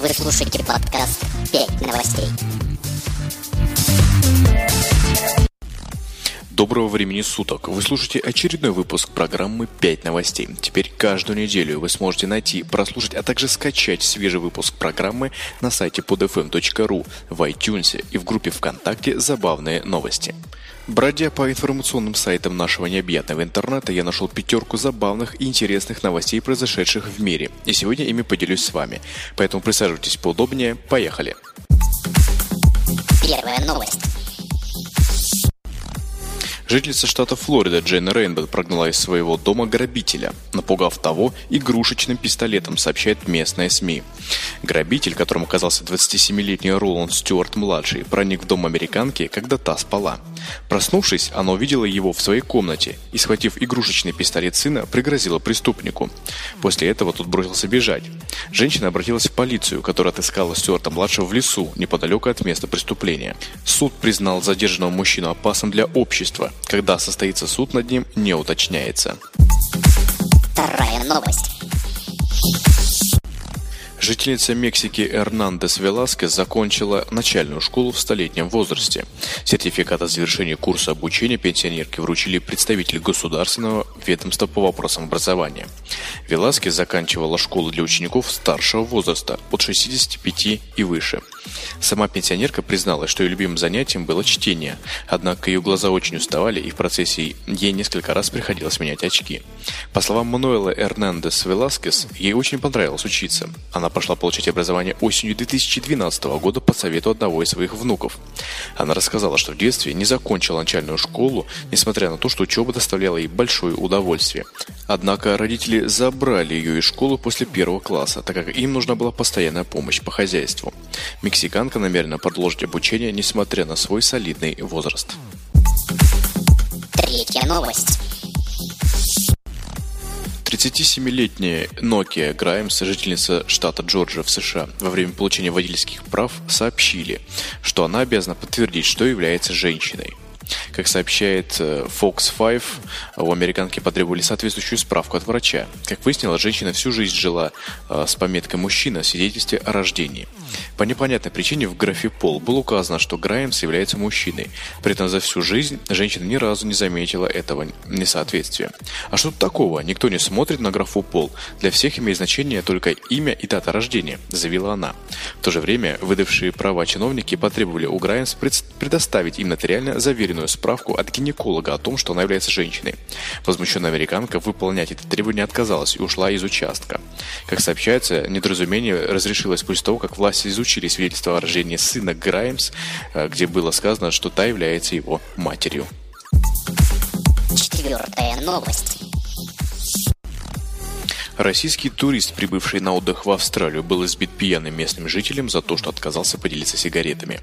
Вы слушаете подкаст «Пять новостей». Доброго времени суток! Вы слушаете очередной выпуск программы «5 новостей». Теперь каждую неделю вы сможете найти, прослушать, а также скачать свежий выпуск программы на сайте podfm.ru, в iTunes и в группе ВКонтакте «Забавные новости». Бродя по информационным сайтам нашего необъятного интернета, я нашел пятерку забавных и интересных новостей, произошедших в мире. И сегодня ими поделюсь с вами. Поэтому присаживайтесь поудобнее. Поехали! Первая новость. Жительница штата Флорида Джейн Рейнбо прогнала из своего дома грабителя, напугав того игрушечным пистолетом, сообщает местная СМИ. Грабитель, которым оказался 27-летний Роланд Стюарт-младший, проник в дом американки, когда та спала. Проснувшись, она увидела его в своей комнате и, схватив игрушечный пистолет сына, пригрозила преступнику. После этого тот бросился бежать. Женщина обратилась в полицию, которая отыскала Стюарта-младшего в лесу, неподалеку от места преступления. Суд признал задержанного мужчину опасным для общества. Когда состоится суд над ним, не уточняется. Вторая новость. Жительница Мексики Эрнандес Веласкес закончила начальную школу в столетнем возрасте. Сертификат о завершении курса обучения пенсионерке вручили представители государственного ведомства по вопросам образования. Веласкес заканчивала школу для учеников старшего возраста от 65 и выше. Сама пенсионерка призналась, что ее любимым занятием было чтение, однако ее глаза очень уставали и в процессе ей несколько раз приходилось менять очки. По словам Мануэла Эрнандес Веласкес, ей очень понравилось учиться. Она пошла получать образование осенью 2012 года по совету одного из своих внуков. Она рассказала, что в детстве не закончила начальную школу, несмотря на то, что учеба доставляла ей большое удовольствие. Однако родители забрали ее из школы после первого класса, так как им нужна была постоянная помощь по хозяйству. Мексиканка намерена продолжить обучение, несмотря на свой солидный возраст. Третья новость. 37-летняя Nokia Граймс, жительница штата Джорджия в США, во время получения водительских прав сообщили, что она обязана подтвердить, что является женщиной. Как сообщает э, Fox 5, у американки потребовали соответствующую справку от врача. Как выяснилось, женщина всю жизнь жила э, с пометкой «мужчина» в свидетельстве о рождении. По непонятной причине в графе «пол» было указано, что Граймс является мужчиной. При этом за всю жизнь женщина ни разу не заметила этого несоответствия. А что тут такого? Никто не смотрит на графу «пол». Для всех имеет значение только имя и дата рождения, заявила она. В то же время выдавшие права чиновники потребовали у Граймс предоставить им нотариально заверенную справку от гинеколога о том, что она является женщиной. Возмущенная американка выполнять это требование отказалась и ушла из участка. Как сообщается, недоразумение разрешилось после того, как власти изучили свидетельство о рождении сына Граймс, э, где было сказано, что та является его матерью. Четвертая новость. Российский турист, прибывший на отдых в Австралию, был избит пьяным местным жителем за то, что отказался поделиться сигаретами.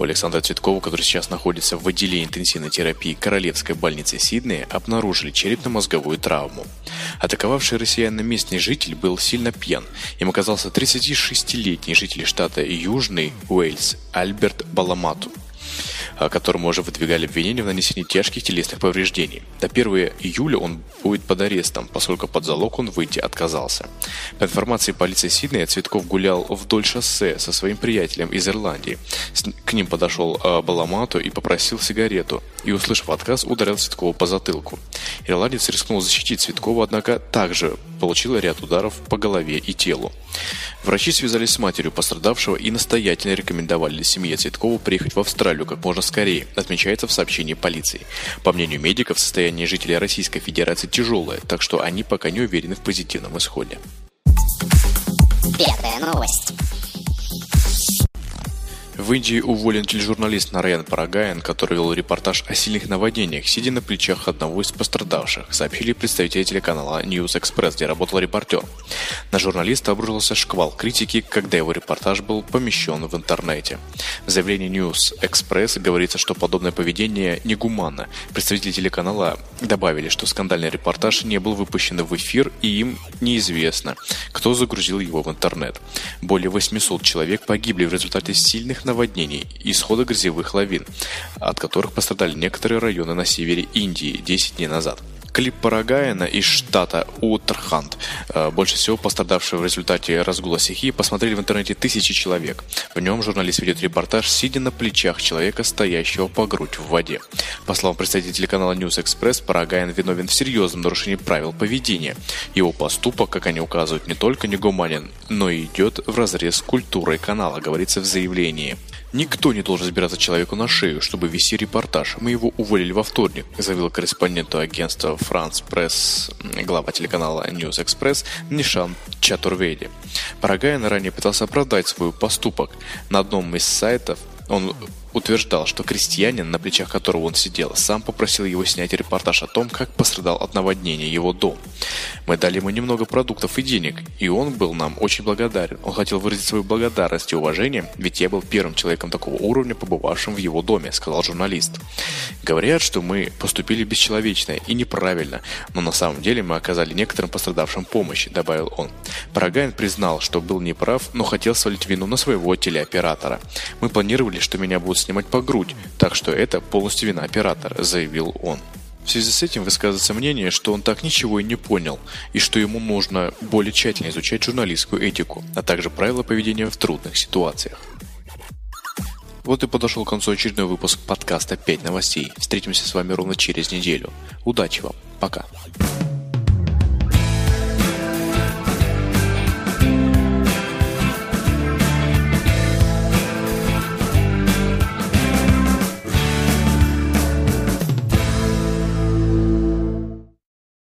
У Александра Цветкова, который сейчас находится в отделении интенсивной терапии Королевской больницы Сиднея, обнаружили черепно-мозговую травму. Атаковавший россиянина местный житель был сильно пьян. Им оказался 36-летний житель штата Южный Уэльс Альберт Баламату которому уже выдвигали обвинения в нанесении тяжких телесных повреждений. До 1 июля он будет под арестом, поскольку под залог он выйти отказался. По информации полиции Сиднея, Цветков гулял вдоль шоссе со своим приятелем из Ирландии. К ним подошел э, Баламату и попросил сигарету, и, услышав отказ, ударил Цветкова по затылку. Ирландец рискнул защитить Цветкова, однако также получил ряд ударов по голове и телу. Врачи связались с матерью пострадавшего и настоятельно рекомендовали семье Цветкова приехать в Австралию как можно скорее, отмечается в сообщении полиции. По мнению медиков, состояние жителей Российской Федерации тяжелое, так что они пока не уверены в позитивном исходе. Пятая новость. В Индии уволен тележурналист Нараян Парагаян, который вел репортаж о сильных наводнениях, сидя на плечах одного из пострадавших, сообщили представители телеканала News Express, где работал репортер. На журналиста обрушился шквал критики, когда его репортаж был помещен в интернете. В заявлении News Express говорится, что подобное поведение негуманно. Представители телеканала добавили, что скандальный репортаж не был выпущен в эфир и им неизвестно, кто загрузил его в интернет. Более 800 человек погибли в результате сильных наводнений и исхода грязевых лавин, от которых пострадали некоторые районы на севере Индии 10 дней назад. Клип Парагаяна из штата Уоттерхант, э, больше всего пострадавший в результате разгула стихии, посмотрели в интернете тысячи человек. В нем журналист ведет репортаж, сидя на плечах человека, стоящего по грудь в воде. По словам представителя телеканала News Express, Парагаян виновен в серьезном нарушении правил поведения. Его поступок, как они указывают, не только не гуманен, но и идет в разрез с культурой канала, говорится в заявлении. Никто не должен забираться человеку на шею, чтобы вести репортаж. Мы его уволили во вторник, заявил корреспонденту агентства France Press глава телеканала News Express Нишан Чатурведи. Парагаян ранее пытался оправдать свой поступок. На одном из сайтов он утверждал, что крестьянин, на плечах которого он сидел, сам попросил его снять репортаж о том, как пострадал от наводнения его дом. Мы дали ему немного продуктов и денег, и он был нам очень благодарен. Он хотел выразить свою благодарность и уважение, ведь я был первым человеком такого уровня, побывавшим в его доме, сказал журналист. Говорят, что мы поступили бесчеловечно и неправильно, но на самом деле мы оказали некоторым пострадавшим помощь, добавил он. Парагайн признал, что был неправ, но хотел свалить вину на своего телеоператора. Мы планировали, что меня будут снимать по грудь, так что это полностью вина оператора, заявил он. В связи с этим высказывается мнение, что он так ничего и не понял, и что ему нужно более тщательно изучать журналистскую этику, а также правила поведения в трудных ситуациях. Вот и подошел к концу очередной выпуск подкаста «5 новостей». Встретимся с вами ровно через неделю. Удачи вам. Пока.